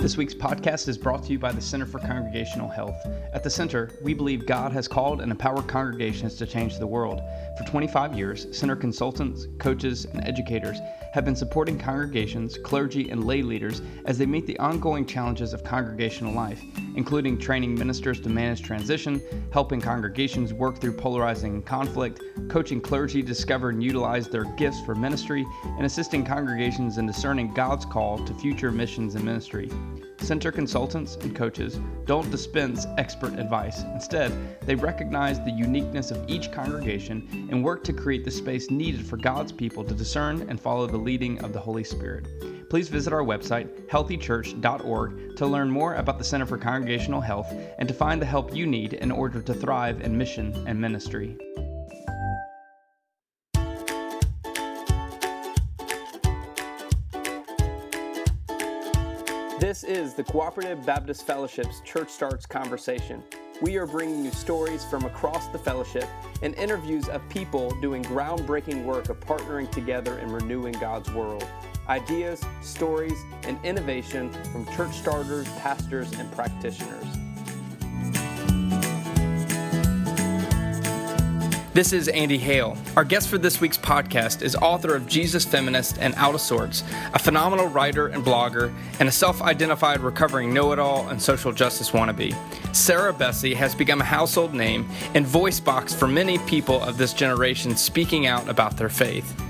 This week's podcast is brought to you by the Center for Congregational Health. At the Center, we believe God has called and empowered congregations to change the world. For 25 years, Center consultants, coaches, and educators have been supporting congregations, clergy, and lay leaders as they meet the ongoing challenges of congregational life, including training ministers to manage transition, helping congregations work through polarizing conflict, coaching clergy to discover and utilize their gifts for ministry, and assisting congregations in discerning God's call to future missions and ministry. Center consultants and coaches don't dispense expert advice. Instead, they recognize the uniqueness of each congregation and work to create the space needed for God's people to discern and follow the leading of the Holy Spirit. Please visit our website, healthychurch.org, to learn more about the Center for Congregational Health and to find the help you need in order to thrive in mission and ministry. This is the Cooperative Baptist Fellowship's Church Starts Conversation. We are bringing you stories from across the fellowship and interviews of people doing groundbreaking work of partnering together and renewing God's world. Ideas, stories, and innovation from church starters, pastors, and practitioners. This is Andy Hale. Our guest for this week's podcast is author of Jesus Feminist and Out of Sorts, a phenomenal writer and blogger, and a self identified recovering know it all and social justice wannabe. Sarah Bessey has become a household name and voice box for many people of this generation speaking out about their faith.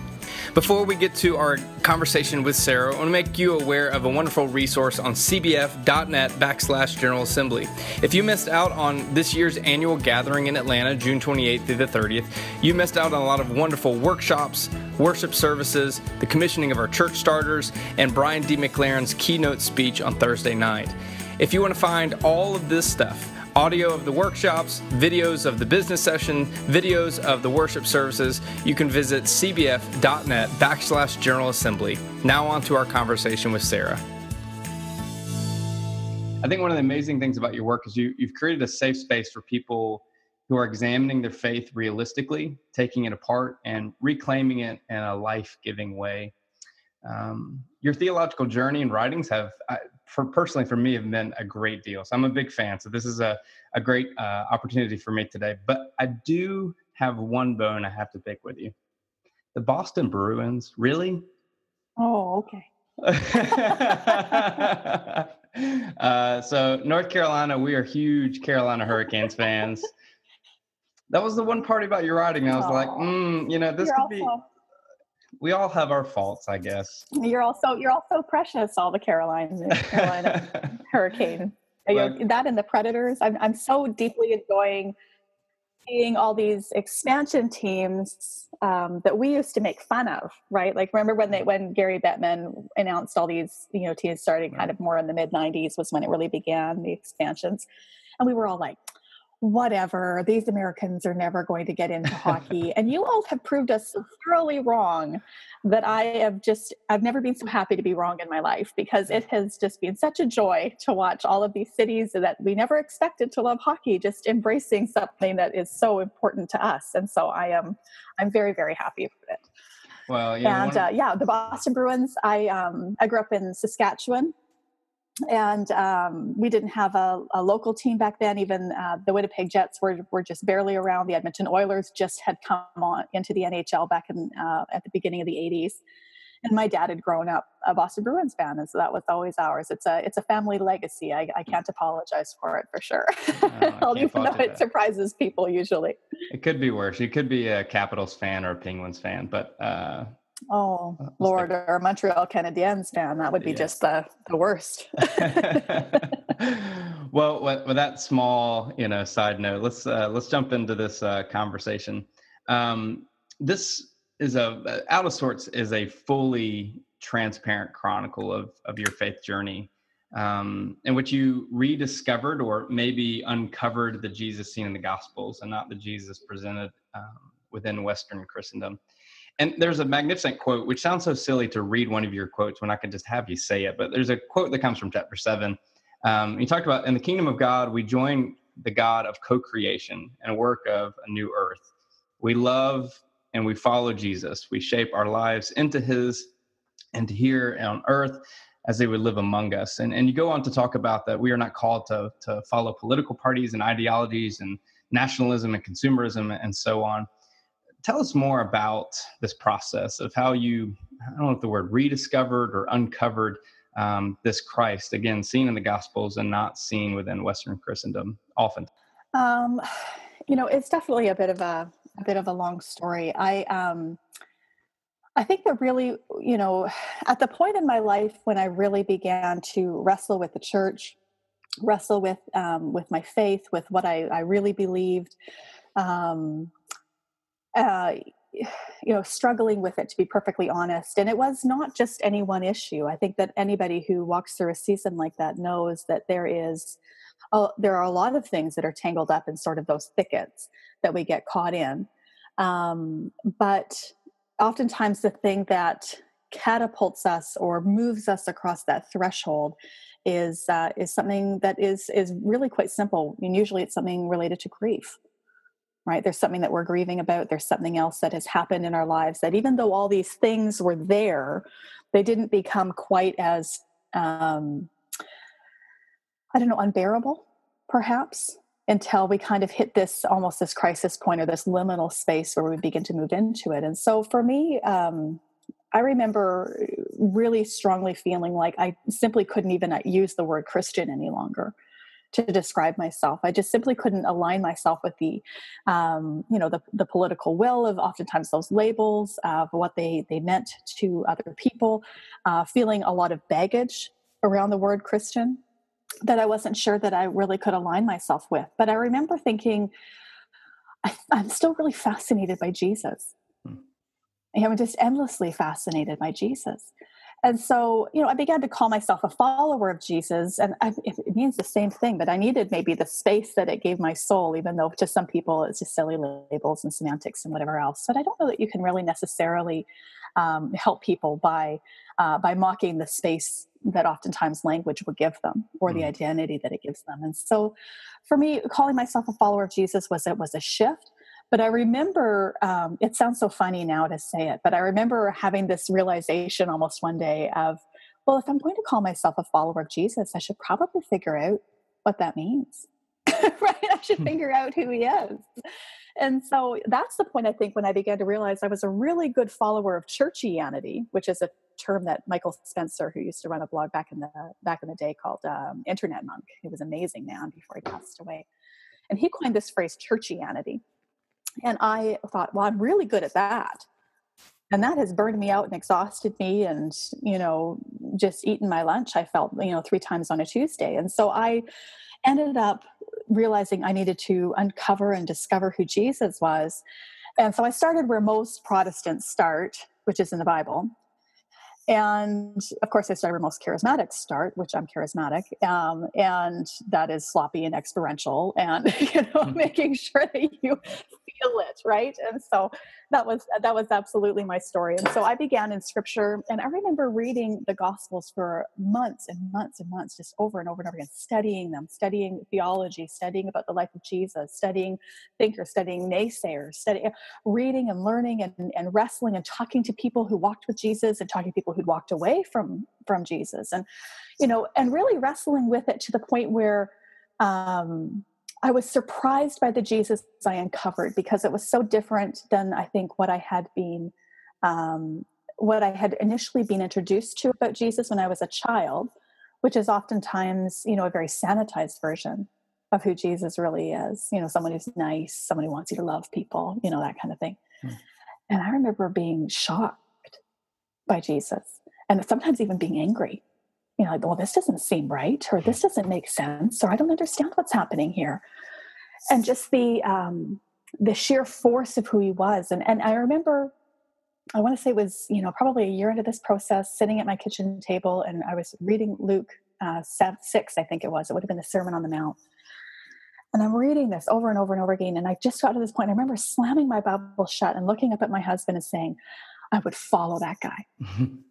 Before we get to our conversation with Sarah, I want to make you aware of a wonderful resource on cbf.net backslash General Assembly. If you missed out on this year's annual gathering in Atlanta, June 28th through the 30th, you missed out on a lot of wonderful workshops, worship services, the commissioning of our church starters, and Brian D. McLaren's keynote speech on Thursday night. If you want to find all of this stuff, audio of the workshops, videos of the business session, videos of the worship services, you can visit cbf.net backslash General Assembly. Now on to our conversation with Sarah. I think one of the amazing things about your work is you, you've created a safe space for people who are examining their faith realistically, taking it apart, and reclaiming it in a life giving way. Um, your theological journey and writings have, for personally for me, have meant a great deal. So I'm a big fan. So this is a, a great uh, opportunity for me today. But I do have one bone I have to pick with you. The Boston Bruins, really? Oh, okay. uh, so North Carolina, we are huge Carolina Hurricanes fans. That was the one part about your writing. I was like, mm, you know, this could be. We all have our faults, I guess. You're also you're also precious, all the Carolina Carolina Hurricane. Well, that and the Predators. I'm I'm so deeply enjoying seeing all these expansion teams um, that we used to make fun of, right? Like remember when they when Gary Bettman announced all these you know teams starting kind of more in the mid '90s was when it really began the expansions, and we were all like, whatever, these Americans are never going to get into hockey. And you all have proved us thoroughly wrong that I have just, I've never been so happy to be wrong in my life because it has just been such a joy to watch all of these cities that we never expected to love hockey, just embracing something that is so important to us. And so I am, I'm very, very happy with it. Well, yeah, and uh, yeah, the Boston Bruins. I um, I grew up in Saskatchewan, and um, we didn't have a, a, local team back then. Even uh, the Winnipeg Jets were, were just barely around. The Edmonton Oilers just had come on into the NHL back in uh, at the beginning of the '80s. And my dad had grown up a Boston Bruins fan, and so that was always ours. It's a it's a family legacy. I, I can't apologize for it for sure. No, even though it surprises people usually. It could be worse. You could be a Capitals fan or a Penguins fan, but uh, Oh, Lord, or Montreal Canadiens fan. That would be yes. just the, the worst. well, with, with, that small, you know, side note, let's uh, let's jump into this uh, conversation. Um, this is a out of sorts is a fully transparent chronicle of of your faith journey, um, in which you rediscovered or maybe uncovered the Jesus seen in the Gospels and not the Jesus presented um, within Western Christendom. And there's a magnificent quote, which sounds so silly to read one of your quotes when I can just have you say it. But there's a quote that comes from chapter seven. Um, you talked about in the kingdom of God, we join the God of co creation and work of a new earth. We love and we follow Jesus. We shape our lives into his and here on earth as they would live among us. And, and you go on to talk about that we are not called to, to follow political parties and ideologies and nationalism and consumerism and so on. Tell us more about this process of how you, I don't know if the word rediscovered or uncovered um, this Christ, again, seen in the Gospels and not seen within Western Christendom often. Um, you know, it's definitely a bit of a, a bit of a long story. I, um, I think that really, you know, at the point in my life when I really began to wrestle with the church, wrestle with um, with my faith, with what I, I really believed, um, uh, you know, struggling with it to be perfectly honest. And it was not just any one issue. I think that anybody who walks through a season like that knows that there is, uh, there are a lot of things that are tangled up in sort of those thickets that we get caught in. Um, but oftentimes the thing that catapults us or moves us across that threshold is uh, is something that is is really quite simple and usually it's something related to grief right? There's something that we're grieving about. There's something else that has happened in our lives that even though all these things were there they didn't become quite as um, i don't know unbearable perhaps until we kind of hit this almost this crisis point or this liminal space where we begin to move into it. And so for me, um, I remember really strongly feeling like I simply couldn't even uh, use the word Christian any longer to describe myself. I just simply couldn't align myself with the, um, you know, the, the political will of oftentimes those labels of what they they meant to other people. Uh, feeling a lot of baggage around the word Christian that I wasn't sure that I really could align myself with. But I remember thinking, I, am still really fascinated by Jesus. Hmm. I'm just endlessly fascinated by Jesus. And so, you know, I began to call myself a follower of Jesus, and I, it means the same thing. But I needed maybe the space that it gave my soul, even though to some people it's just silly labels and semantics and whatever else. But I don't know that you can really necessarily um, help people by uh, by mocking the space that oftentimes language would give them or the mm. identity that it gives them and so for me calling myself a follower of jesus was it was a shift but i remember um, it sounds so funny now to say it but i remember having this realization almost one day of well if i'm going to call myself a follower of jesus i should probably figure out what that means. Right? I should hmm. figure out who he is. And so that's the point i think when i began to realize i was a really good follower of churchianity which is a term that michael spencer who used to run a blog back in the back in the day called um, internet monk he was an amazing man before he passed away. And he coined this phrase churchianity and i thought well i'm really good at that and that has burned me out and exhausted me and you know just eaten my lunch i felt you know three times on a tuesday and so i ended up realizing I needed to uncover and discover who Jesus was. And so I started where most Protestants start, which is in the Bible. And of course, I started where most charismatics start, which I'm charismatic, um, and that is sloppy and experiential, and you know, mm-hmm. making sure that you feel it, right? And so that was that was absolutely my story. And so I began in Scripture, and I remember reading the Gospels for months and months and months, just over and over and over again, studying them, studying theology, studying about the life of Jesus, studying thinkers, studying naysayers, studying, reading and learning and, and wrestling and talking to people who walked with Jesus and talking to people who'd walked away from from Jesus, and you know, and really wrestling with it to the point where. Um, I was surprised by the Jesus I uncovered because it was so different than I think what I had been, um, what I had initially been introduced to about Jesus when I was a child, which is oftentimes, you know, a very sanitized version of who Jesus really is. You know, someone who's nice, someone who wants you to love people, you know, that kind of thing. Hmm. And I remember being shocked by Jesus and sometimes even being angry you know, like, well, this doesn't seem right, or this doesn't make sense, or I don't understand what's happening here. And just the um, the sheer force of who he was. And and I remember I want to say it was, you know, probably a year into this process, sitting at my kitchen table, and I was reading Luke uh, 6, I think it was. It would have been the Sermon on the Mount. And I'm reading this over and over and over again. And I just got to this point. I remember slamming my Bible shut and looking up at my husband and saying, I would follow that guy.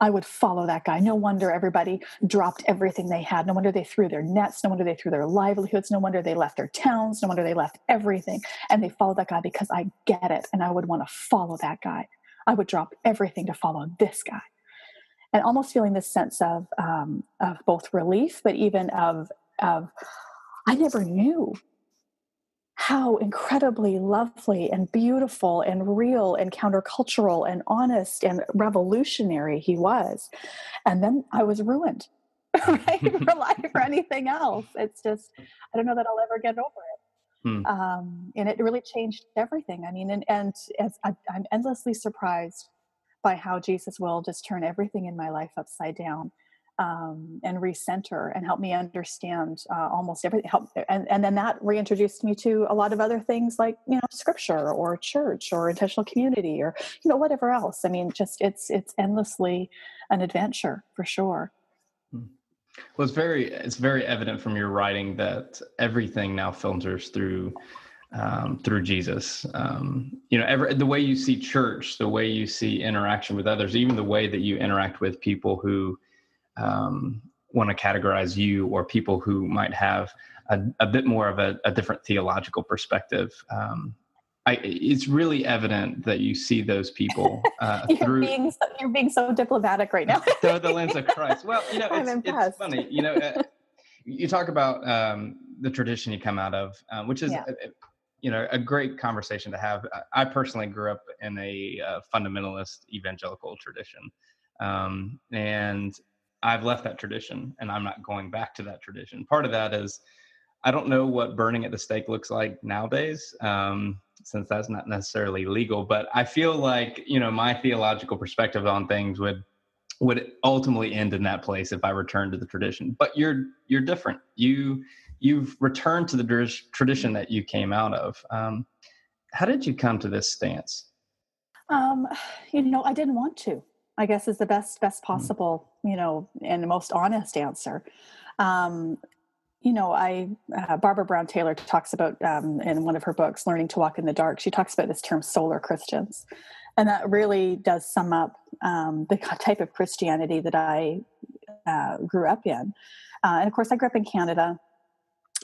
I would follow that guy. No wonder everybody dropped everything they had. No wonder they threw their nets. No wonder they threw their livelihoods. No wonder they left their towns. No wonder they left everything. And they followed that guy because I get it. And I would want to follow that guy. I would drop everything to follow this guy. And almost feeling this sense of, um, of both relief, but even of, of, I never knew how incredibly lovely and beautiful and real and countercultural and honest and revolutionary he was. And then I was ruined, right? for life or anything else. It's just, I don't know that I'll ever get over it. Hmm. Um, and it really changed everything. I mean, and, and as I, I'm endlessly surprised by how Jesus will just turn everything in my life upside down um, and recenter and help me understand uh, almost everything. Help, and, and then that reintroduced me to a lot of other things like you know scripture or church or intentional community or you know whatever else. I mean, just it's it's endlessly an adventure for sure. Hmm. Well, it's very it's very evident from your writing that everything now filters through um, through Jesus. Um, you know, every, the way you see church, the way you see interaction with others, even the way that you interact with people who um, want to categorize you or people who might have a, a bit more of a, a, different theological perspective. Um, I, it's really evident that you see those people uh, you're through. Being so, you're being so diplomatic right now. through the lens of Christ. Well, you know, it's, it's funny. You know, uh, you talk about um, the tradition you come out of, uh, which is. Yeah. you know, a great conversation to have. I personally grew up in a uh, fundamentalist evangelical tradition, um, and I've left that tradition and I'm not going back to that tradition. Part of that is I don't know what burning at the stake looks like nowadays, um, since that's not necessarily legal. But I feel like you know my theological perspective on things would would ultimately end in that place if I returned to the tradition. But you're you're different. You you've returned to the tradition that you came out of. Um, how did you come to this stance? Um, you know, I didn't want to. I guess is the best best mm-hmm. possible, you know, and the most honest answer. Um, you know, I uh, Barbara Brown Taylor talks about um, in one of her books, "Learning to Walk in the Dark." She talks about this term "solar Christians," and that really does sum up um, the type of Christianity that I uh, grew up in. Uh, and of course, I grew up in Canada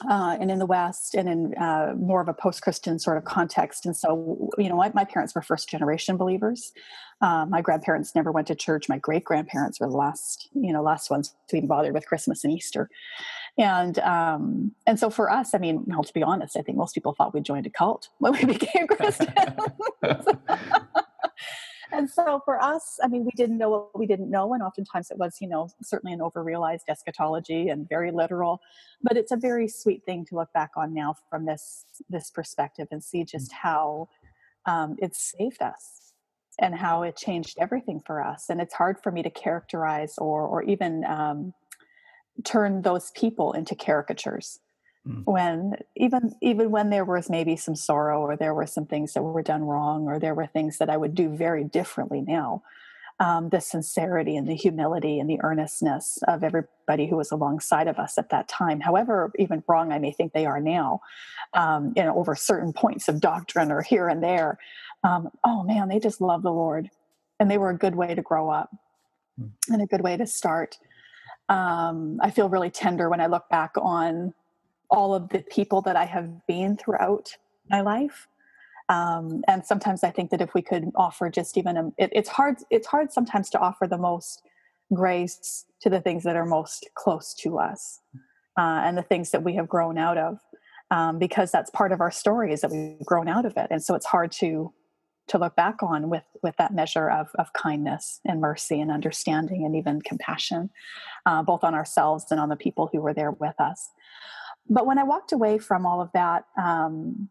uh, and in the West and in uh, more of a post Christian sort of context. And so, you know, my, my parents were first generation believers. Uh, my grandparents never went to church. My great grandparents were the last, you know, last ones to even bother with Christmas and Easter. And um, and so for us, I mean, well, to be honest, I think most people thought we joined a cult when we became Christians. and so for us, I mean, we didn't know what we didn't know. And oftentimes it was, you know, certainly an overrealized eschatology and very literal. But it's a very sweet thing to look back on now from this this perspective and see just mm. how um, it saved us and how it changed everything for us. And it's hard for me to characterize or or even um, turn those people into caricatures mm. when even even when there was maybe some sorrow or there were some things that were done wrong or there were things that i would do very differently now um, the sincerity and the humility and the earnestness of everybody who was alongside of us at that time however even wrong i may think they are now um, you know over certain points of doctrine or here and there um, oh man they just love the lord and they were a good way to grow up mm. and a good way to start um, I feel really tender when I look back on all of the people that I have been throughout my life. Um, and sometimes I think that if we could offer just even a, it, it's hard. It's hard sometimes to offer the most grace to the things that are most close to us uh, and the things that we have grown out of, um, because that's part of our story is that we've grown out of it, and so it's hard to to look back on with with that measure of of kindness and mercy and understanding and even compassion, uh, both on ourselves and on the people who were there with us but when I walked away from all of that, um,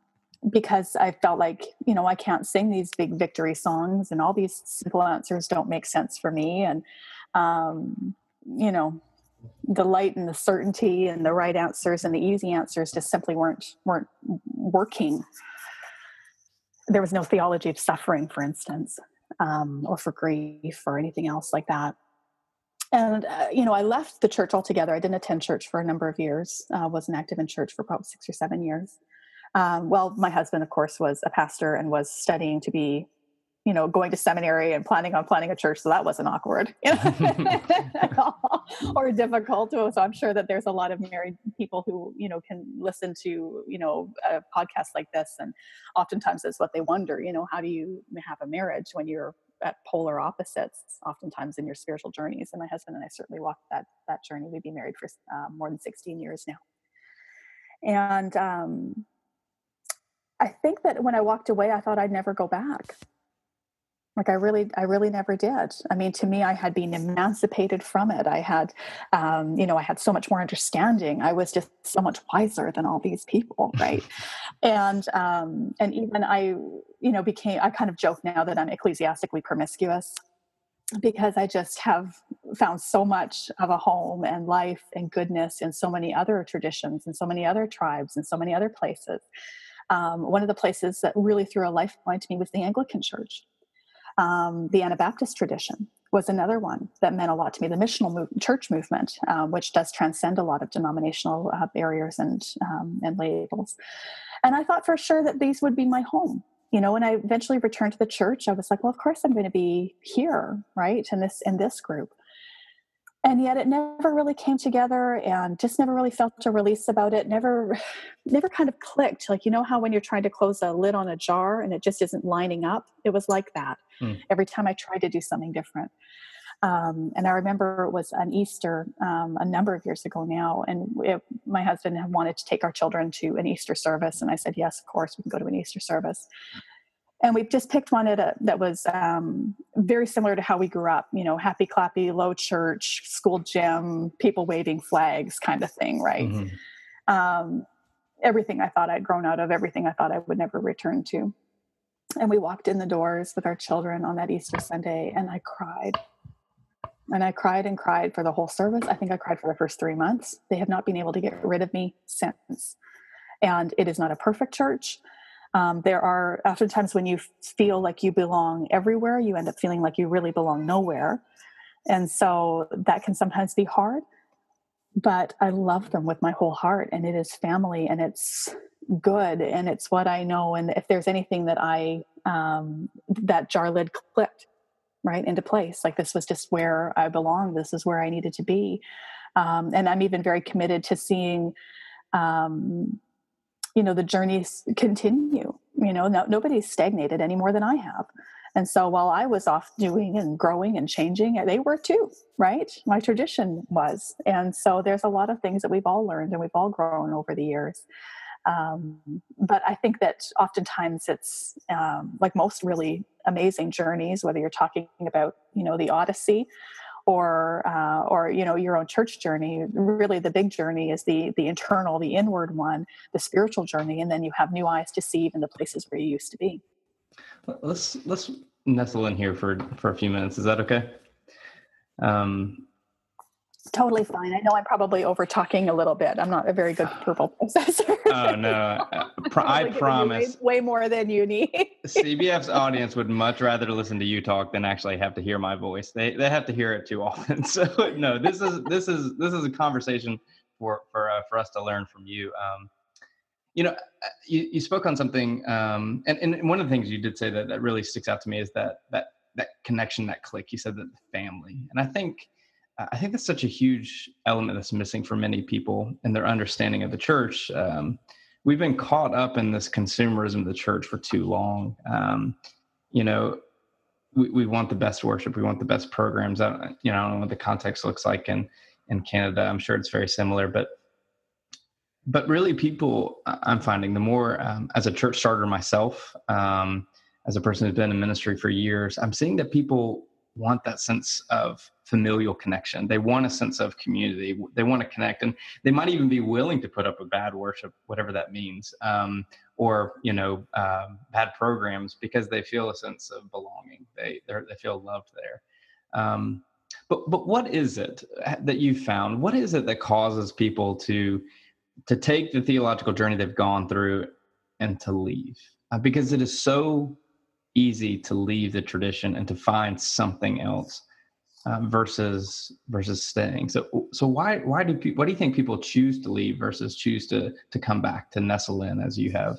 because I felt like, you know, I can't sing these big victory songs and all these simple answers don't make sense for me. And, um, you know, the light and the certainty and the right answers and the easy answers just simply weren't, weren't working. There was no theology of suffering, for instance. um, or for grief or anything else like that. And, uh, you know, I left the church altogether. I didn't attend church for a number of years, uh, wasn't active in church for probably six or seven years. Um, well, my husband, of course, was a pastor and was studying to be you know, going to seminary and planning on planning a church. So that wasn't awkward or difficult. So I'm sure that there's a lot of married people who, you know, can listen to, you know, a podcast like this. And oftentimes that's what they wonder, you know, how do you have a marriage when you're at polar opposites oftentimes in your spiritual journeys. And my husband and I certainly walked that, that journey. We've been married for uh, more than 16 years now. And, um, I think that when I walked away, I thought I'd never go back like i really i really never did. I mean to me i had been emancipated from it. I had um, you know i had so much more understanding. I was just so much wiser than all these people right? And um, and even i you know became i kind of joke now that i'm ecclesiastically promiscuous because i just have found so much of a home and life and goodness in so many other traditions and so many other tribes and so many other places. Um, one of the places that really threw a lifeline to me was the anglican church um, the Anabaptist tradition was another one that meant a lot to me. The missional church movement, um, which does transcend a lot of denominational uh, barriers and um, and labels. And I thought for sure that these would be my home. You know, when I eventually returned to the church, I was like, well, of course I'm going to be here, right, in this in this group and yet it never really came together and just never really felt a release about it never never kind of clicked. Like you know how when you're trying to close a lid on a jar and it just isn't lining up? It was like that mm. every time i tried to do something different. Um, and i remember it was an easter um, a number of years ago now and it, my husband had wanted to take our children to an easter service and i said yes of course we can go to an easter service and we've just picked one at a, that was um, very similar to how we grew up you know happy clappy low church school gym people waving flags kind of thing right? Mm-hmm. um, everything i thought i'd grown out of everything i thought i would never return to. And we walked in the doors with our children on that easter sunday and i cried. And i cried and cried for the whole service. I think i cried for the first three months. They have not been able to get rid of me since. And it is not a perfect church um, there are oftentimes when you feel like you belong everywhere, you end up feeling like you really belong nowhere. And so that can sometimes be hard. But I love them with my whole heart, and it is family, and it's good, and it's what I know. And if there's anything that I, um, that jar lid clicked right into place, like this was just where I belong, this is where I needed to be. Um, and I'm even very committed to seeing um, you know the journeys continue you know no, nobody's stagnated any more than i have. And so while i was off doing and growing and changing they were too right? My tradition was. And so there's a lot of things that we've all learned and we've all grown over the years. Um, but i think that oftentimes it's um, like most really amazing journeys whether you're talking about you know the odyssey or uh, or you know your own church journey really the big journey is the the internal the inward one the spiritual journey and then you have new eyes to see even the places where you used to be. Let's let's nestle in here for for a few minutes. Is that okay? Um totally fine. I know I'm probably over talking a little bit. I'm not a very good verbal processor. oh no, uh, I promise. Way, way, more than you need. CBF's audience would much rather listen to you talk than actually have to hear my voice. They they have to hear it too often. So no, this is this is this is a conversation for for uh, for us to learn from you. Um, you know, uh, you, you spoke on something, um, and, and one of the things you did say that, that really sticks out to me is that that that connection, that click. You said that the family, and I think I think that's such a huge element that's missing for many people in their understanding of the church. Um, we've been caught up in this consumerism of the church for too long. Um, you know, we, we want the best worship, we want the best programs. I, you know, I don't know what the context looks like in in Canada. I'm sure it's very similar, but but really, people I'm finding the more um, as a church starter myself, um, as a person who's been in ministry for years, I'm seeing that people want that sense of familial connection. They want a sense of community. They want to connect, and they might even be willing to put up with bad worship, whatever that means, um, or you know, um, bad programs because they feel a sense of belonging. They they feel loved there. Um, but but what is it that you found? What is it that causes people to to take the theological journey they've gone through and to leave? Uh, because it is so easy to leave the tradition and to find something else uh, versus versus staying. So so why why do people, why do you think people choose to leave versus choose to to come back to nestle in as you have?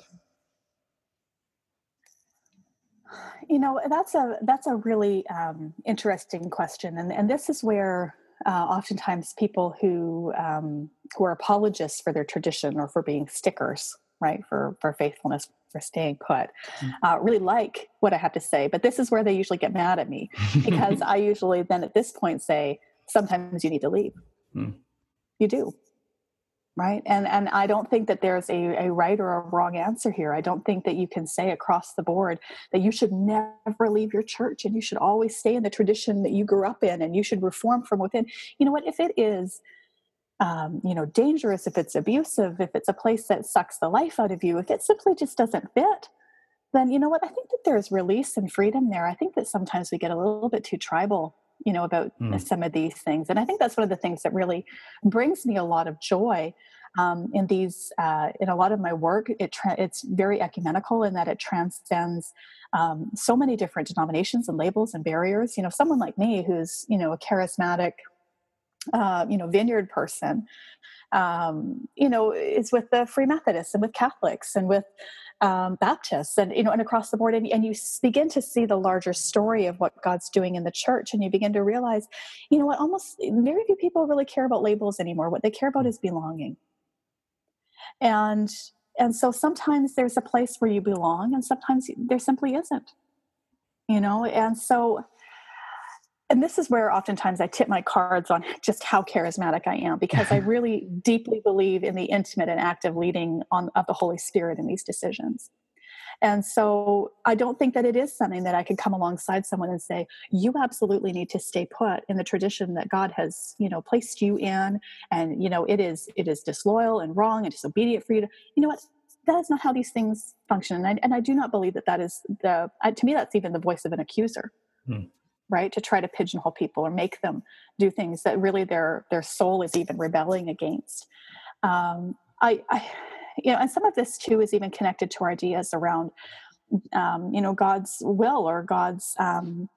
You know that's a that's a really um, interesting question, and and this is where uh, oftentimes people who um, who are apologists for their tradition or for being stickers right for for faithfulness for staying put. Mm. uh, really like what i have to say but this is where they usually get mad at me because i usually then at this point say sometimes you need to leave. Mm. you do. Right? And and i don't think that there's a, a right or a wrong answer here. I don't think that you can say across the board that you should never leave your church and you should always stay in the tradition that you grew up in and you should reform from within. You know what? If it is um, you know dangerous if it's abusive if it's a place that sucks the life out of you if it simply just doesn't fit then you know what i think that there's release and freedom there. I think that sometimes we get a little bit too tribal you know about mm. some of these things. And i think that's one of the things that really brings me a lot of joy um, in these uh, in a lot of my work. It tra- it's very ecumenical in that it transcends um, so many different denominations and labels and barriers. You know someone like me who's you know a charismatic uh, you know, vineyard person, um, you know, is with the Free Methodists and with Catholics and with um, Baptists and you know, and across the board, and, and you begin to see the larger story of what God's doing in the church, and you begin to realize, you know what, almost very few people really care about labels anymore. What they care about is belonging, and and so sometimes there's a place where you belong, and sometimes there simply isn't, you know, and so and this is where oftentimes I tip my cards on just how charismatic I am because I really deeply believe in the intimate and active leading on of the Holy Spirit in these decisions. And so I don't think that it is something that I could come alongside someone and say, you absolutely need to stay put in the tradition that God has, you know, placed you in. And, you know, it is, it is disloyal and wrong and disobedient for you to, you know what? That is not how these things function. And I, and I do not believe that that is the, to me, that's even the voice of an accuser. Hmm right to try to pigeonhole people or make them do things that really their their soul is even rebelling against. Um, I, I you know and some of this too is even connected to our ideas around um, you know god's will or god's um,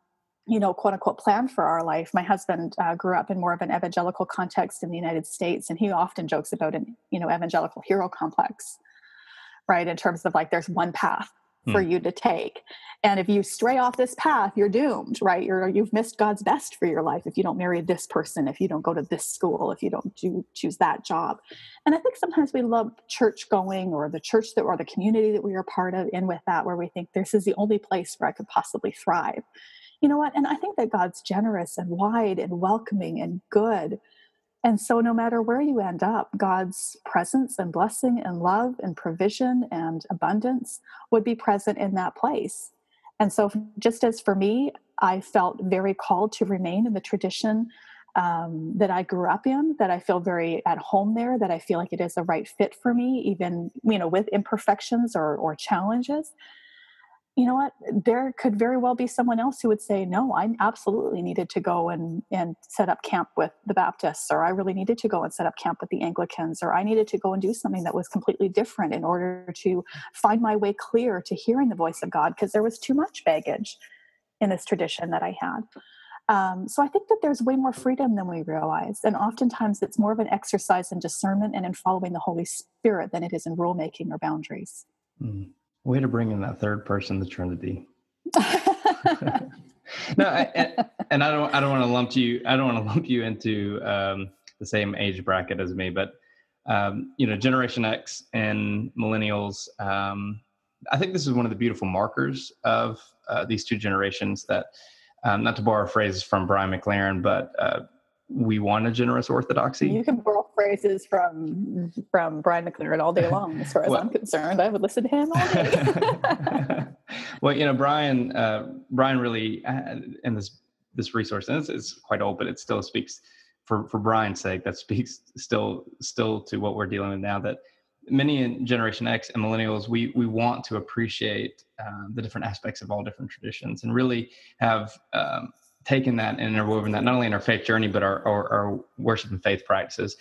you know quote unquote plan for our life. My husband uh, grew up in more of an evangelical context in the united states and he often jokes about an you know evangelical hero complex right in terms of like there's one path for hmm. you to take. And if you stray off this path you're doomed right? You're you've missed god's best for your life if you don't marry this person if you don't go to this school if you don't do, choose that job. And i think sometimes we love church going or the church that or the community that we are part of in with that where we think this is the only place where i could possibly thrive. You know what? And i think that god's generous and wide and welcoming and good and so, no matter where you end up, God's presence and blessing and love and provision and abundance would be present in that place. And so, just as for me, I felt very called to remain in the tradition um, that I grew up in, that I feel very at home there, that I feel like it is a right fit for me, even you know with imperfections or, or challenges you know what? There could very well be someone else who would say no i absolutely needed to go and and set up camp with the baptists or i really needed to go and set up camp with the anglicans or i needed to go and do something that was completely different in order to find my way clear to hearing the voice of god because there was too much baggage in this tradition that i had. Um, so i think that there's way more freedom than we realize and oftentimes it's more of an exercise in discernment and in following the holy spirit than it is in rulemaking or boundaries. Mm. Way to bring in that third person, the Trinity. no, I, and, I don't. I don't want to lump you. I don't want to lump you into um, the same age bracket as me, but um, you know, Generation X and Millennials. Um, I think this is one of the beautiful markers of uh, these two generations. That, um, not to borrow phrases from Brian McLaren, but uh, we want a generous orthodoxy. You can borrow phrases from from Brian McLaren all day long, as far as well, I'm concerned. I would listen to him all day. well, you know, Brian, uh, Brian really, uh, and this this resource, and it's, it's, quite old, but it still speaks for for Brian's sake. That speaks still still to what we're dealing with now. That many in Generation X and Millennials, we we want to appreciate uh, the different aspects of all different traditions, and really have. Um, taken that and interwoven that not only in our faith journey but our, our, our worship and faith practices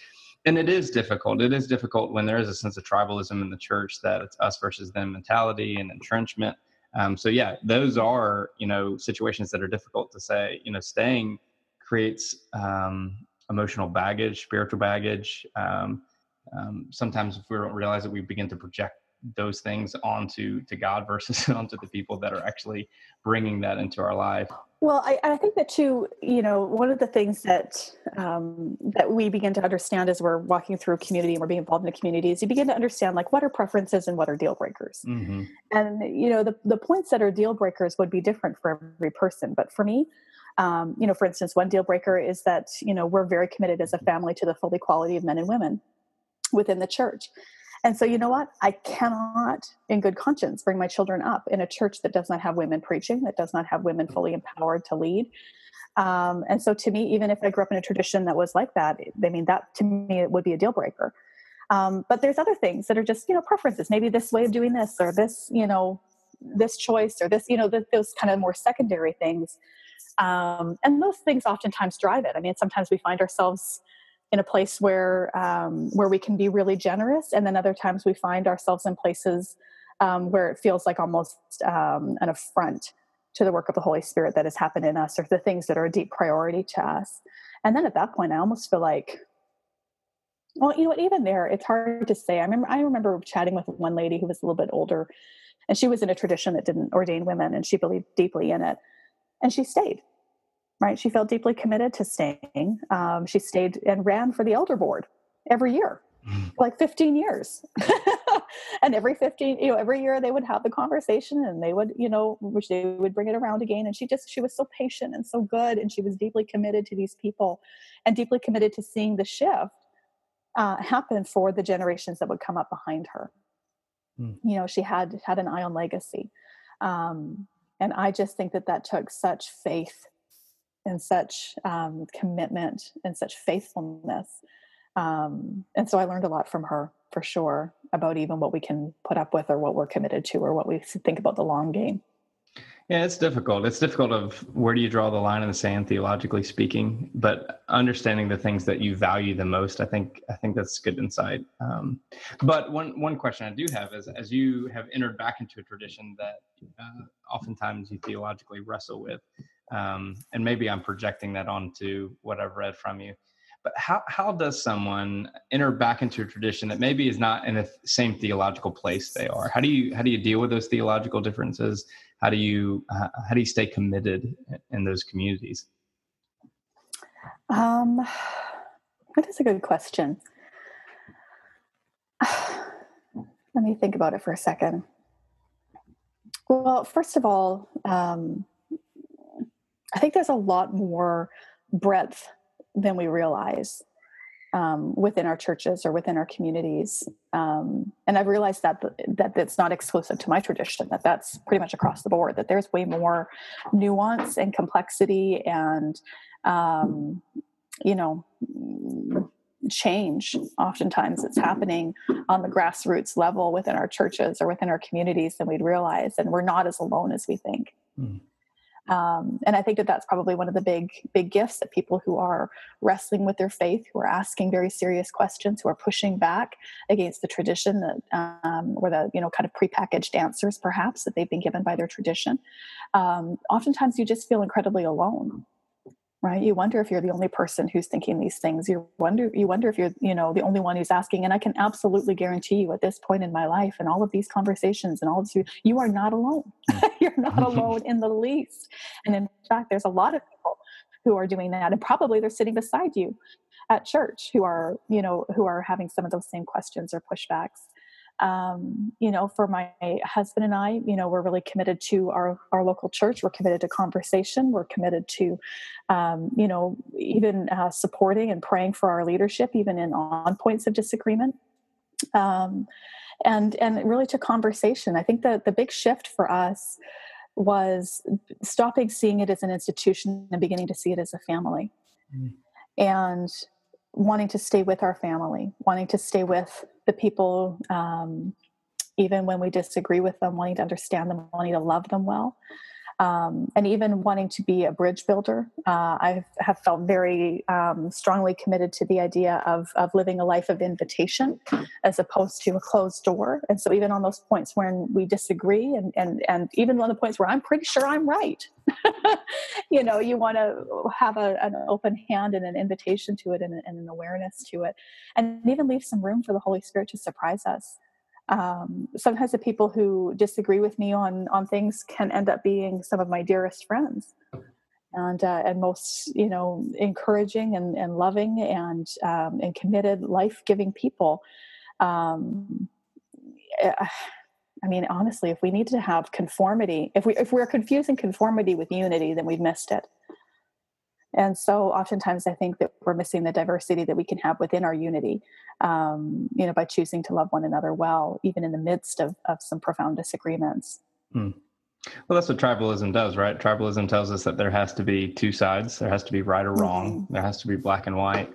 and it is difficult it is difficult when there is a sense of tribalism in the church that it's us versus them mentality and entrenchment Um, so yeah, those are you know situations that are difficult to say. You know, staying creates um, emotional baggage, spiritual baggage. Um, um, sometimes if we don't realize it, we begin to project those things onto to God versus onto the people that are actually bringing that into our life. Well, I, I think that too. You know, one of the things that um, that we begin to understand as we're walking through community and we're being involved in the community is you begin to understand like what are preferences and what are deal breakers. Mm-hmm. And you know, the the points that are deal breakers would be different for every person. But for me, um, you know, for instance, one deal breaker is that you know we're very committed as a family to the full equality of men and women within the church. And so, you know what? I cannot, in good conscience, bring my children up in a church that does not have women preaching, that does not have women fully empowered to lead. Um, and so, to me, even if I grew up in a tradition that was like that, I mean, that to me it would be a deal breaker. Um, but there's other things that are just, you know, preferences. Maybe this way of doing this, or this, you know, this choice, or this, you know, those kind of more secondary things. Um, and those things oftentimes drive it. I mean, sometimes we find ourselves in a place where um, where we can be really generous, and then other times we find ourselves in places um, where it feels like almost um, an affront to the work of the Holy Spirit that has happened in us, or the things that are a deep priority to us. And then at that point, I almost feel like, well, you know what? Even there, it's hard to say. I remember I remember chatting with one lady who was a little bit older, and she was in a tradition that didn't ordain women, and she believed deeply in it, and she stayed right? She felt deeply committed to staying. Um, she stayed and ran for the elder board every year, mm. like 15 years. and every 15, you know, every year they would have the conversation and they would, you know, which they would bring it around again. And she just, she was so patient and so good. And she was deeply committed to these people and deeply committed to seeing the shift uh, happen for the generations that would come up behind her. Mm. You know, she had had an eye on legacy. Um, and I just think that that took such faith and such um, commitment and such faithfulness. Um, and so I learned a lot from her for sure about even what we can put up with or what we're committed to or what we think about the long game. Yeah, it's difficult. It's difficult of where do you draw the line in the sand theologically speaking, but understanding the things that you value the most, I think I think that's good insight. Um, but one one question I do have is as you have entered back into a tradition that uh, oftentimes you theologically wrestle with, um, and maybe I'm projecting that onto what I've read from you. But how how does someone enter back into a tradition that maybe is not in the same theological place they are? How do you how do you deal with those theological differences? How do you uh, how do you stay committed in those communities? Um, that is a good question. Let me think about it for a second. Well, first of all, um, I think there's a lot more breadth than we realize um, within our churches or within our communities. Um, and I've realized that that that's not exclusive to my tradition. That that's pretty much across the board. That there's way more nuance and complexity and um, you know change oftentimes it's happening on the grassroots level within our churches or within our communities than we'd realize and we're not as alone as we think mm. Um, and I think that that's probably one of the big, big gifts that people who are wrestling with their faith, who are asking very serious questions, who are pushing back against the tradition that, um, or the, you know, kind of prepackaged answers perhaps that they've been given by their tradition. Um, oftentimes you just feel incredibly alone right? You wonder if you're the only person who's thinking these things. You wonder you wonder if you're you know the only one who's asking. And i can absolutely guarantee you at this point in my life and all of these conversations and all of you you are not alone. Mm. you're not alone in the least. And in fact there's a lot of people who are doing that. And probably they're sitting beside you at church who are you know who are having some of those same questions or pushbacks um, you know, for my husband and I, you know, we're really committed to our, our local church. We're committed to conversation. We're committed to, um, you know, even uh, supporting and praying for our leadership, even in on points of disagreement. Um, and and really to conversation. I think that the big shift for us was stopping seeing it as an institution and beginning to see it as a family. Mm. And wanting to stay with our family, wanting to stay with the people, um, even when we disagree with them, wanting to understand them, wanting to love them well. Um, and even wanting to be a bridge builder. Uh, I have felt very um, strongly committed to the idea of, of living a life of invitation as opposed to a closed door. And so, even on those points when we disagree, and, and, and even on the points where I'm pretty sure I'm right, you know, you want to have a, an open hand and an invitation to it and, and an awareness to it, and even leave some room for the Holy Spirit to surprise us um, sometimes the people who disagree with me on on things can end up being some of my dearest friends and uh, and most you know encouraging and, and loving and um, and committed life-giving people um, I mean, honestly, if we need to have conformity, if we if we're confusing conformity with unity, then we've missed it. And so, oftentimes, I think that we're missing the diversity that we can have within our unity um, you know, by choosing to love one another well, even in the midst of, of some profound disagreements. Hmm. Well, that's what tribalism does, right? Tribalism tells us that there has to be two sides. There has to be right or wrong. Mm-hmm. There has to be black and white.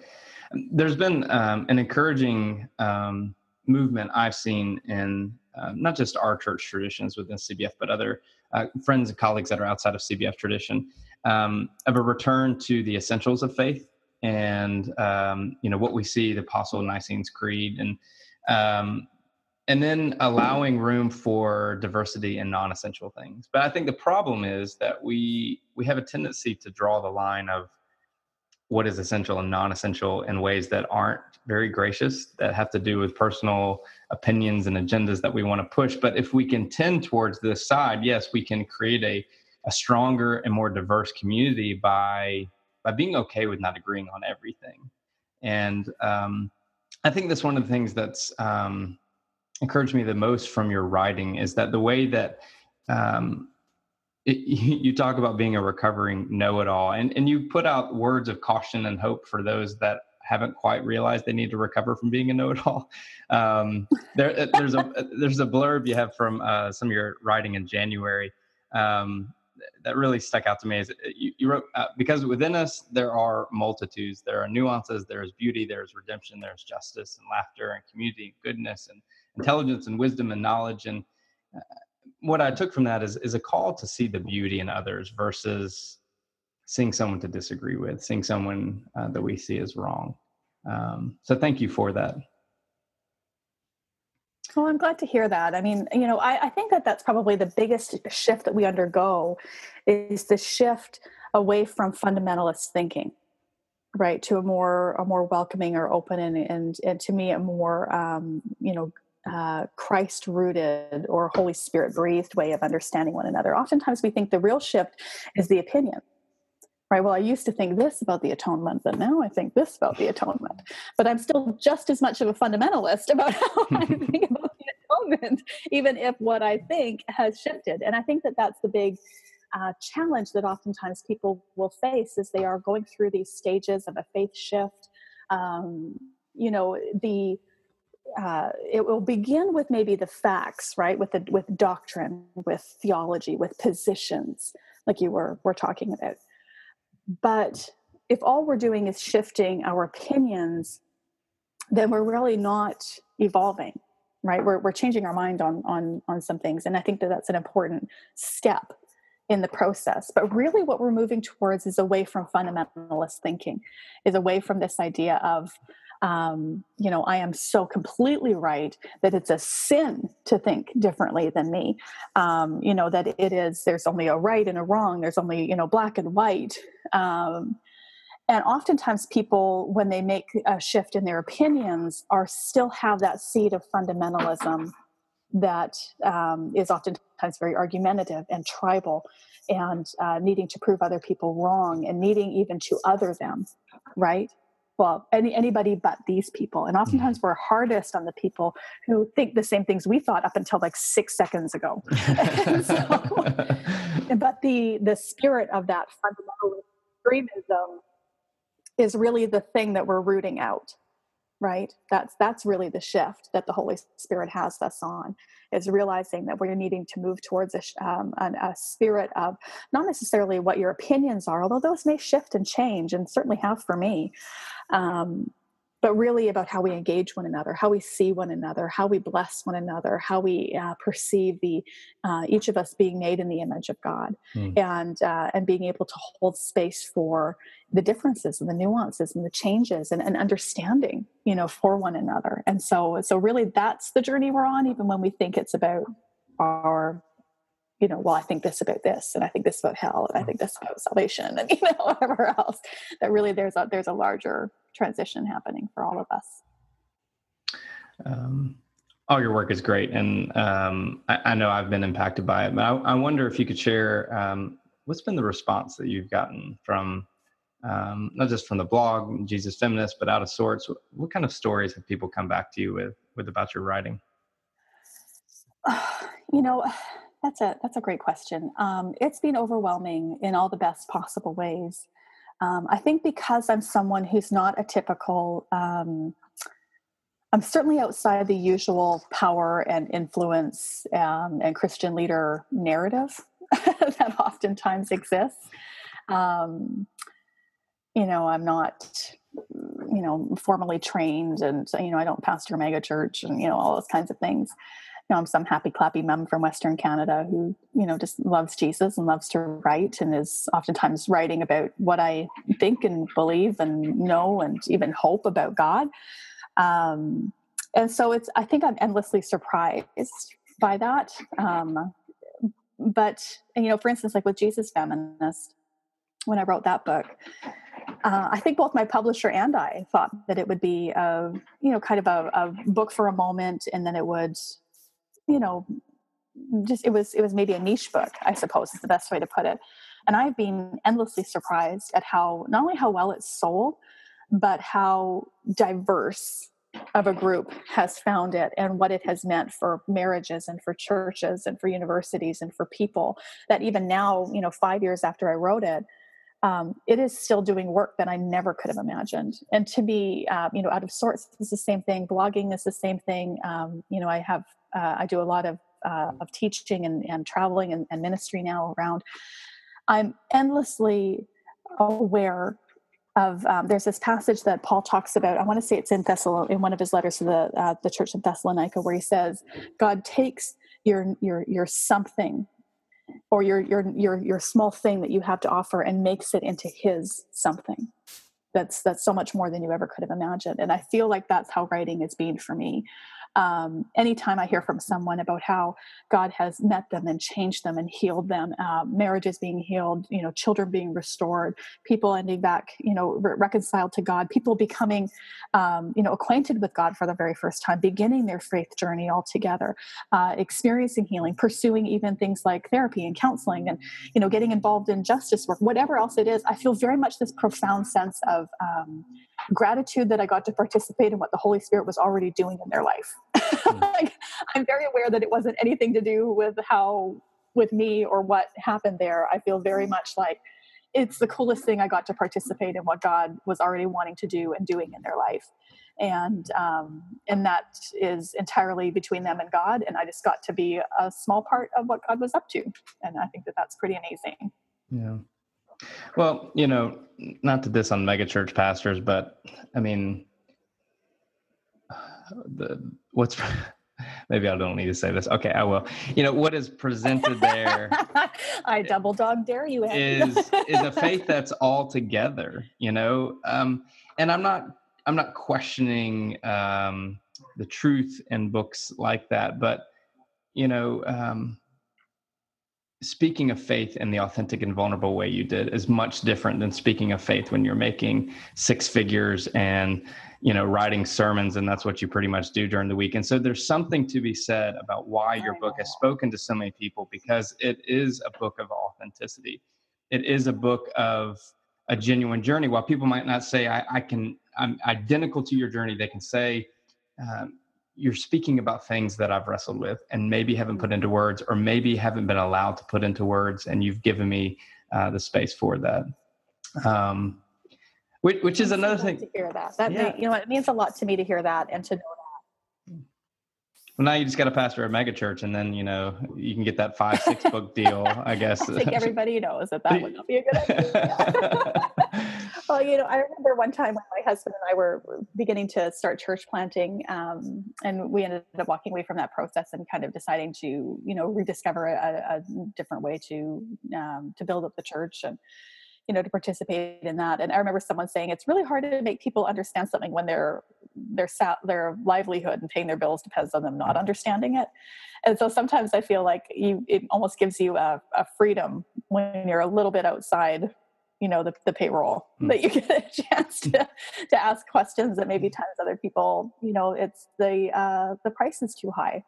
There's been um, an encouraging um, movement I've seen in uh, not just our church traditions within CBF, but other uh, friends and colleagues that are outside of CBF tradition um, of a return to the essentials of faith and um, you know what we see the apostle nicene's creed and um, and then allowing room for diversity in non-essential things. But i think the problem is that we we have a tendency to draw the line of what is essential and non-essential in ways that aren't very gracious that have to do with personal opinions and agendas that we want to push. But if we can tend towards this side yes we can create a a stronger and more diverse community by by being okay with not agreeing on everything. And um, I think that's one of the things that's um, encouraged me the most from your writing is that the way that um, it, you talk about being a recovering know-it-all, and and you put out words of caution and hope for those that haven't quite realized they need to recover from being a know-it-all. Um, there, there's a there's a blurb you have from uh, some of your writing in January um, that really stuck out to me is uh, you, you wrote uh, because within us there are multitudes. There are nuances. There's beauty. There's redemption. There's justice and laughter and community and goodness and intelligence and wisdom and knowledge. And uh, what i took from that is is a call to see the beauty in others versus seeing someone to disagree with seeing someone uh, that we see as wrong. Um, so thank you for that well, I'm glad to hear that. I mean, you know, I, I, think that that's probably the biggest shift that we undergo is the shift away from fundamentalist thinking, right, to a more a more welcoming or open and and, and to me a more um, you know uh, Christ rooted or Holy Spirit breathed way of understanding one another. Oftentimes, we think the real shift is the opinion right well i used to think this about the atonement but now i think this about the atonement. But i'm still just as much of a fundamentalist about how i think about the atonement even if what i think has shifted. And i think that that's the big uh, challenge that oftentimes people will face as they are going through these stages of a faith shift. Um, you know the uh, it will begin with maybe the facts right with the with doctrine with theology with positions like you were were talking about but if all we're doing is shifting our opinions, then we're really not evolving, right? We're, we're changing our mind on, on, on some things. And I think that that's an important step in the process. But really, what we're moving towards is away from fundamentalist thinking, is away from this idea of, um, you know, I am so completely right that it's a sin to think differently than me. Um, you know, that it is, there's only a right and a wrong, there's only, you know, black and white. Um, and oftentimes people when they make a shift in their opinions are still have that seed of fundamentalism that um, is oftentimes very argumentative and tribal and uh, needing to prove other people wrong and needing even to other them right well any, anybody but these people. And mm-hmm. oftentimes we're hardest on the people who think the same things we thought up until like six seconds ago. So, but the the spirit of that fundamental extremism is really the thing that we're rooting out right? That's that's really the shift that the holy spirit has us on is realizing that we're needing to move towards a, um, an, a spirit of not necessarily what your opinions are although those may shift and change and certainly have for me. Um, but really about how we engage one another, how we see one another, how we bless one another, how we uh, perceive the uh, each of us being made in the image of God, mm. and uh, and being able to hold space for the differences and the nuances and the changes and, and understanding, you know, for one another. And so, so really, that's the journey we're on, even when we think it's about our you know, well, I think this about this, and I think this about hell, and I think this about salvation, and you know, whatever else. That really there's a there's a larger transition happening for all of us. Um, all your work is great, and um, I, I, know I've been impacted by it. But I, I wonder if you could share um, what's been the response that you've gotten from um, not just from the blog Jesus Feminist, but out of sorts. What, what kind of stories have people come back to you with with about your writing? you know that's a that's a great question. Um, it's been overwhelming in all the best possible ways. Um, I think because I'm someone who's not a typical. Um, I'm certainly outside the usual power and influence um, and Christian leader narrative that oftentimes exists. Um, you know, I'm not you know formally trained and you know i don't pastor a mega church and you know all those kinds of things know, I'm some happy clappy mom from Western Canada who, you know, just loves Jesus and loves to write and is oftentimes writing about what I think and believe and know and even hope about God. Um, and so it's, I think I'm endlessly surprised by that. Um, but, you know, for instance, like with Jesus Feminist, when I wrote that book, uh, I think both my publisher and I thought that it would be a, you know, kind of a, a book for a moment, and then it would you know just it was it was maybe a niche book i suppose is the best way to put it and i've been endlessly surprised at how not only how well it's sold but how diverse of a group has found it and what it has meant for marriages and for churches and for universities and for people that even now you know five years after i wrote it um, it is still doing work that I never could have imagined. And to be, uh, you know, out of sorts is the same thing. Blogging is the same thing. Um, you know, I have, uh, I do a lot of uh, of teaching and, and traveling and, and, ministry now around. I'm endlessly aware of. Um, there's this passage that Paul talks about. I want to say it's in Thessalon in one of his letters to the uh, the church in Thessalonica, where he says, "God takes your your your something or your your your your small thing that you have to offer and makes it into his something that's that's so much more than you ever could have imagined and i feel like that's how writing is being for me um, anytime I hear from someone about how God has met them and changed them and healed them, uh, marriages being healed, you know, children being restored, people ending back, you know, re- reconciled to God, people becoming, um, you know, acquainted with God for the very first time, beginning their faith journey altogether, uh, experiencing healing, pursuing even things like therapy and counseling, and you know, getting involved in justice work, whatever else it is. I feel very much this profound sense of um, gratitude that I got to participate in what the Holy Spirit was already doing in their life. Mm. like, I'm very aware that it wasn't anything to do with how, with me or what happened there. I feel very much like it's the coolest thing I got to participate in what God was already wanting to do and doing in their life. And um, and that is entirely between them and God. And I just got to be a small part of what God was up to. And I think that that's pretty amazing. Yeah. Well, you know, not to diss on megachurch pastors, but I mean, the what's maybe I don't need to say this. Okay, I will. You know what is presented there. I double dog dare you. Is is a faith that's all together. You know, um, and I'm not I'm not questioning um, the truth in books like that, but you know. Um, speaking of faith in the authentic and vulnerable way you did is much different than speaking of faith when you're making six figures and you know writing sermons and that's what you pretty much do during the week. And so there's something to be said about why your book has spoken to so many people because it is a book of authenticity. It is a book of a genuine journey. While people might not say i, I can i'm identical to your journey they can say um, you're speaking about things that I've wrestled with and maybe haven't put into words or maybe haven't been allowed to put into words. And you've given me uh, the space for that. Um, which, which is another thing. To hear that, that yeah. may, you know, it means a lot to me to hear that and to know that. Well, now you just got to pastor a megachurch, and then you know you can get that five six book deal. I guess. I think everybody knows that that would not be a good idea. well, you know, I remember one time when my husband and I were beginning to start church planting, um, and we ended up walking away from that process and kind of deciding to, you know, rediscover a, a different way to um, to build up the church and you know to participate in that. And i remember someone saying it's really hard to make people understand something when their their their livelihood and paying their bills depends on them not understanding it. And so sometimes i feel like you it almost gives you a, a freedom when you're a little bit outside you know the, the payroll mm. that you get a chance to, to ask questions that maybe times other people you know it's the uh, the price is too high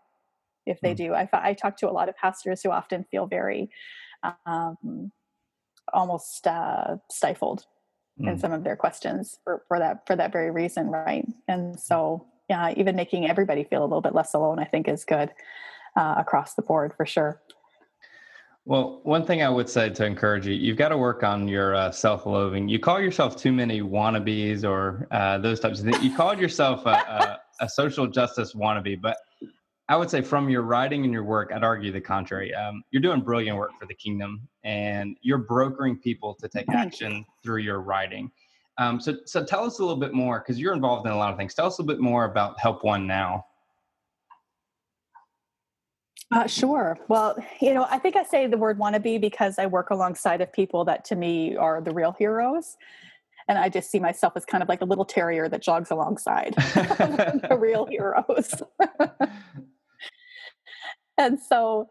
if they mm. do I, I talk to a lot of pastors who often feel very um, almost uh, stifled mm. in some of their questions for, for that for that very reason right and so yeah even making everybody feel a little bit less alone i think is good uh, across the board for sure well, one thing I would say to encourage you, you've got to work on your uh, self-loathing. You call yourself too many wannabes or uh, those types of things. You called yourself a, a, a, social justice wannabe, but I would say from your writing and your work, I'd argue the contrary. Um, you're doing brilliant work for the kingdom, and you're brokering people to take action through your writing. Um, so, so tell us a little bit more because you're involved in a lot of things. Tell us a little bit more about Help One Now. Uh, sure. Well, you know, I think I say the word wannabe because I work alongside of people that to me are the real heroes. And I just see myself as kind of like a little terrier that jogs alongside the real heroes. and so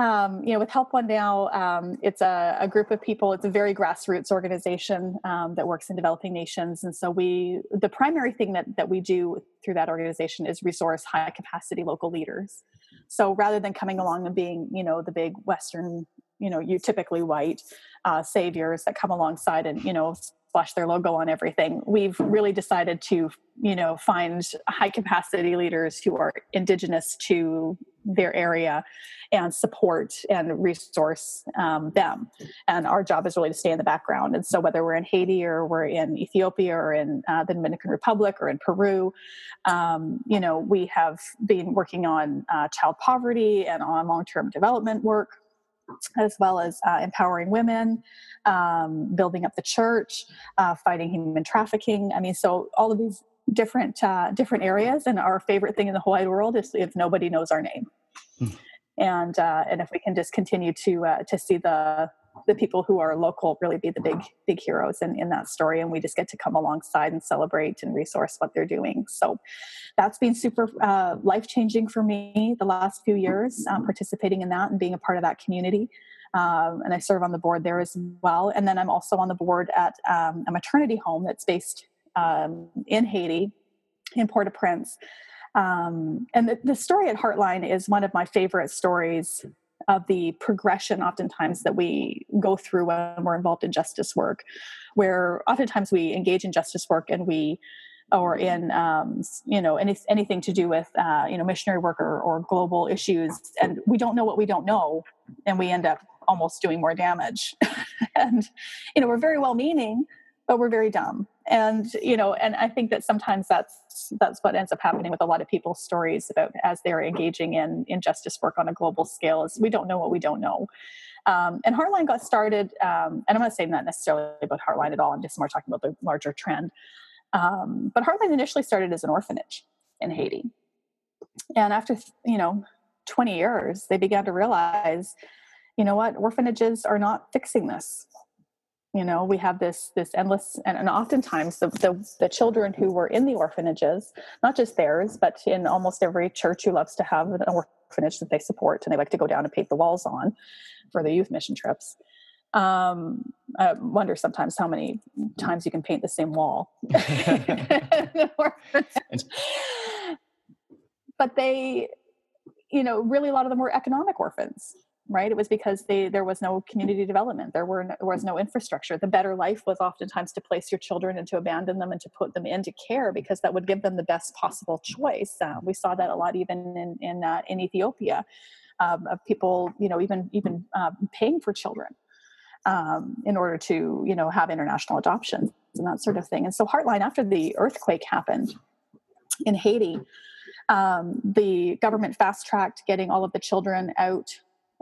um, you know, with Help One Now, um, it's a, a, group of people. It's a very grassroots organization um, that works in developing nations, and so we the primary thing that that we do through that organization is resource high capacity local leaders. So rather than coming along and being, you know, the big Western, you know, you typically white uh, saviors that come alongside and you know splash their logo on everything. We've really decided to, you know, find high capacity leaders who are indigenous to their area and support and resource um, them. And our job is really to stay in the background. And so, whether we're in Haiti or we're in Ethiopia or in uh, the Dominican Republic or in Peru, um, you know, we have been working on uh, child poverty and on long term development work as well as uh, empowering women, um, building up the church, uh, fighting human trafficking. I mean, so all of these different uh, different areas. And our favorite thing in the whole wide world is if nobody knows our name. Mm. And uh, and if we can just continue to uh, to see the the people who are local really be the big big heroes in, in that story and we just get to come alongside and celebrate and resource what they're doing. So that's been super uh, life changing for me the last few years um, participating in that and being a part of that community. Um, and i serve on the board there as well. And then i'm also on the board at um, a maternity home that's based um, in haiti in port-au-prince. Um, and the, the story at heartline is one of my favorite stories of the progression oftentimes that we go through when we're involved in justice work where oftentimes we engage in justice work and we or in um, you know any, anything to do with uh, you know missionary work or, or global issues and we don't know what we don't know and we end up almost doing more damage. And you know we're very well meaning but we're very dumb and you know and i think that sometimes that's that's what ends up happening with a lot of people's stories about as they're engaging in in justice work on a global scale is we don't know what we don't know. Um, and heartline got started um, and i'm not saying that necessarily about heartline at all i'm just more talking about the larger trend. Um, but heartline initially started as an orphanage in haiti. And after you know 20 years they began to realize you know what orphanages are not fixing this you know we have this this endless and, and oftentimes the, the, the children who were in the orphanages not just theirs but in almost every church who loves to have an orphanage that they support and they like to go down and paint the walls on for the youth mission trips um, i wonder sometimes how many times you can paint the same wall but they you know really a lot of them were economic orphans right? It was because they there was no community development. There were no, there was no infrastructure. The better life was oftentimes to place your children and to abandon them and to put them into care because that would give them the best possible choice. Uh, we saw that a lot even in in, uh, in ethiopia um, of people you know even even uh, paying for children um, in order to you know have international adoption and that sort of thing. And so heartline after the earthquake happened in haiti um, the government fast tracked getting all of the children out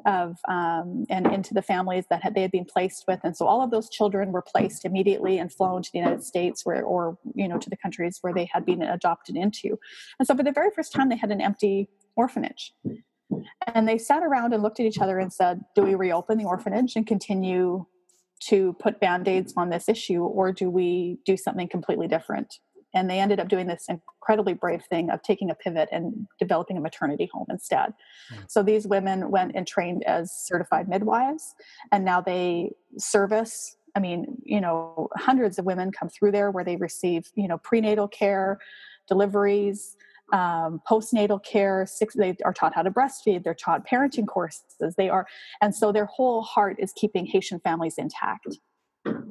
of um, and into the families that had, they had been placed with. And so all of those children were placed immediately and flown to the united states where or you know to the countries where they had been adopted into. And so for the very first time they had an empty orphanage. And they sat around and looked at each other and said do we reopen the orphanage and continue to put band-aids on this issue or do we do something completely different and they ended up doing this incredibly brave thing of taking a pivot and developing a maternity home instead. Mm. So these women went and trained as certified midwives, and now they service. I mean, you know, hundreds of women come through there where they receive, you know, prenatal care, deliveries, um, postnatal care. Six, they are taught how to breastfeed. They're taught parenting courses. They are, and so their whole heart is keeping Haitian families intact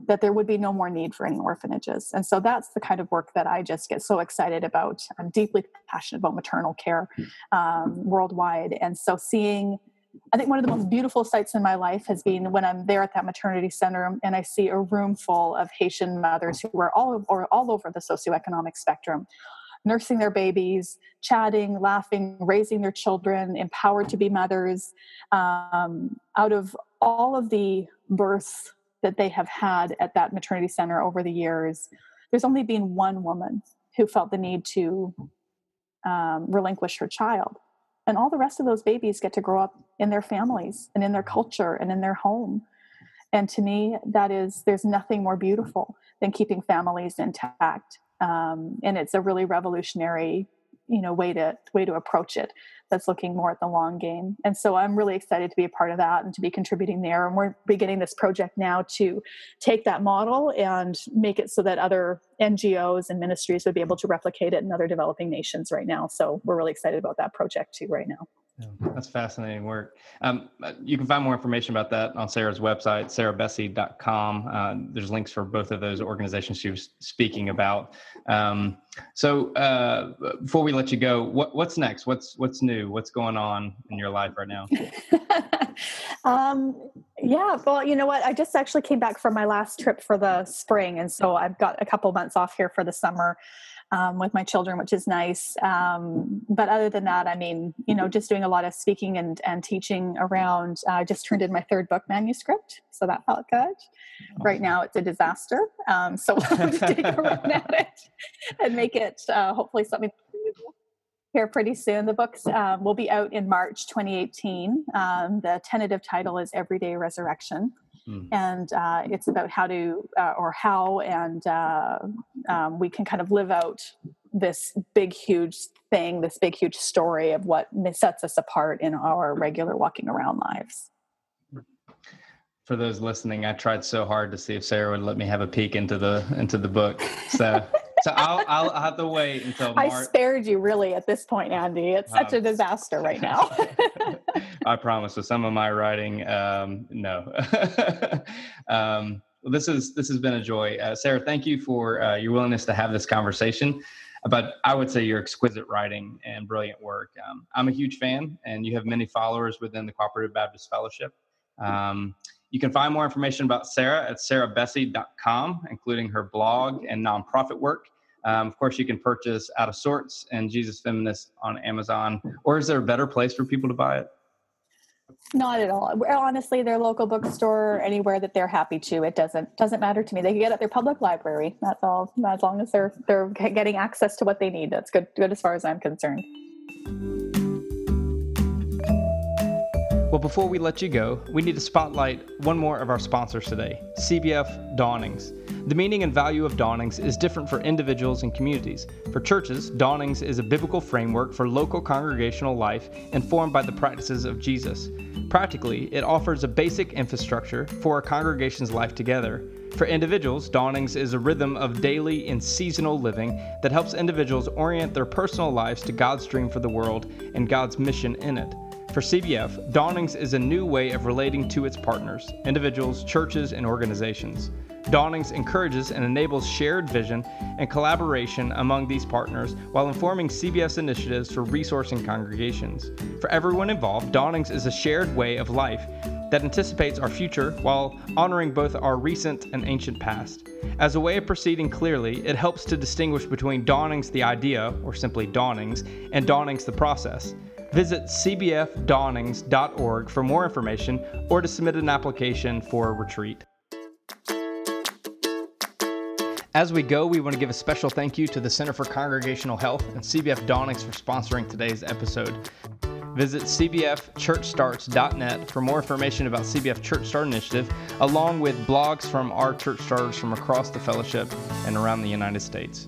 that there would be no more need for any orphanages. And so that's the kind of work that I just get so excited about. I'm deeply passionate about maternal care um, worldwide. And so seeing, I think one of the most beautiful sights in my life has been when I'm there at that maternity center and I see a room full of Haitian mothers who are all, or all over the socioeconomic spectrum nursing their babies, chatting, laughing, raising their children, empowered to be mothers. Um, out of all of the births that they have had at that maternity center over the years, there's only been one woman who felt the need to um, relinquish her child. And all the rest of those babies get to grow up in their families and in their culture and in their home. And to me, that is, there's nothing more beautiful than keeping families intact. Um, and it's a really revolutionary you know way to way to approach it that's looking more at the long game. And so i'm really excited to be a part of that and to be contributing there. And we're beginning this project now to take that model and make it so that other ngos and ministries would be able to replicate it in other developing nations right now. So we're really excited about that project too right now that's fascinating work. Um, you can find more information about that on Sarah's website, sarahbessey.com. Uh, there's links for both of those organizations she was speaking about. Um, so uh, before we let you go, what, what's next? What's what's new? What's going on in your life right now? um, yeah, well, you know what? I just actually came back from my last trip for the spring, and so I've got a couple months off here for the summer um, with my children, which is nice. Um, but other than that, I mean, you know, just doing a lot of speaking and, and teaching around. I uh, just turned in my third book manuscript, so that felt good. Awesome. Right now, it's a disaster. Um, so we'll have to take a run at it and make it uh, hopefully something here pretty soon. The books um, will be out in March 2018. Um, the tentative title is Everyday Resurrection. Mm. And uh, it's about how to, uh, or how, and uh, um, we can kind of live out this big, huge thing, this big, huge story of what sets us apart in our regular walking around lives. For those listening, I tried so hard to see if Sarah would let me have a peek into the into the book. So so I'll, I'll have to wait until March. I spared you really at this point, Andy. It's such a disaster right now. I promise. With some of my writing, um, no. um, well, this is this has been a joy, uh, Sarah. Thank you for uh, your willingness to have this conversation about I would say your exquisite writing and brilliant work. Um, I'm a huge fan, and you have many followers within the Cooperative Baptist Fellowship. Um, you can find more information about Sarah at sarahbessey.com, including her blog and nonprofit work. Um, of course, you can purchase Out of Sorts and Jesus Feminist on Amazon. Or is there a better place for people to buy it? Not at all. Honestly, their local bookstore, anywhere that they're happy to, it doesn't doesn't matter to me. They can get at their public library. That's all. As long as they're they're getting access to what they need, that's good. Good as far as I'm concerned. Well, before we let you go, we need to spotlight one more of our sponsors today CBF Dawnings. The meaning and value of dawnings is different for individuals and communities. For churches, dawnings is a biblical framework for local congregational life informed by the practices of Jesus. Practically, it offers a basic infrastructure for a congregation's life together. For individuals, dawnings is a rhythm of daily and seasonal living that helps individuals orient their personal lives to God's dream for the world and God's mission in it. For CBF, Dawnings is a new way of relating to its partners, individuals, churches, and organizations. Dawnings encourages and enables shared vision and collaboration among these partners while informing CBF initiatives for resourcing congregations. For everyone involved, Dawnings is a shared way of life that anticipates our future while honoring both our recent and ancient past. As a way of proceeding clearly, it helps to distinguish between dawnings the idea, or simply dawnings, and dawnings the process. Visit cbfdawnings.org for more information or to submit an application for a retreat. As we go, we want to give a special thank you to the Center for Congregational Health and CBF Dawnings for sponsoring today's episode. Visit cbfchurchstarts.net for more information about CBF Church Start Initiative, along with blogs from our church starters from across the fellowship and around the United States.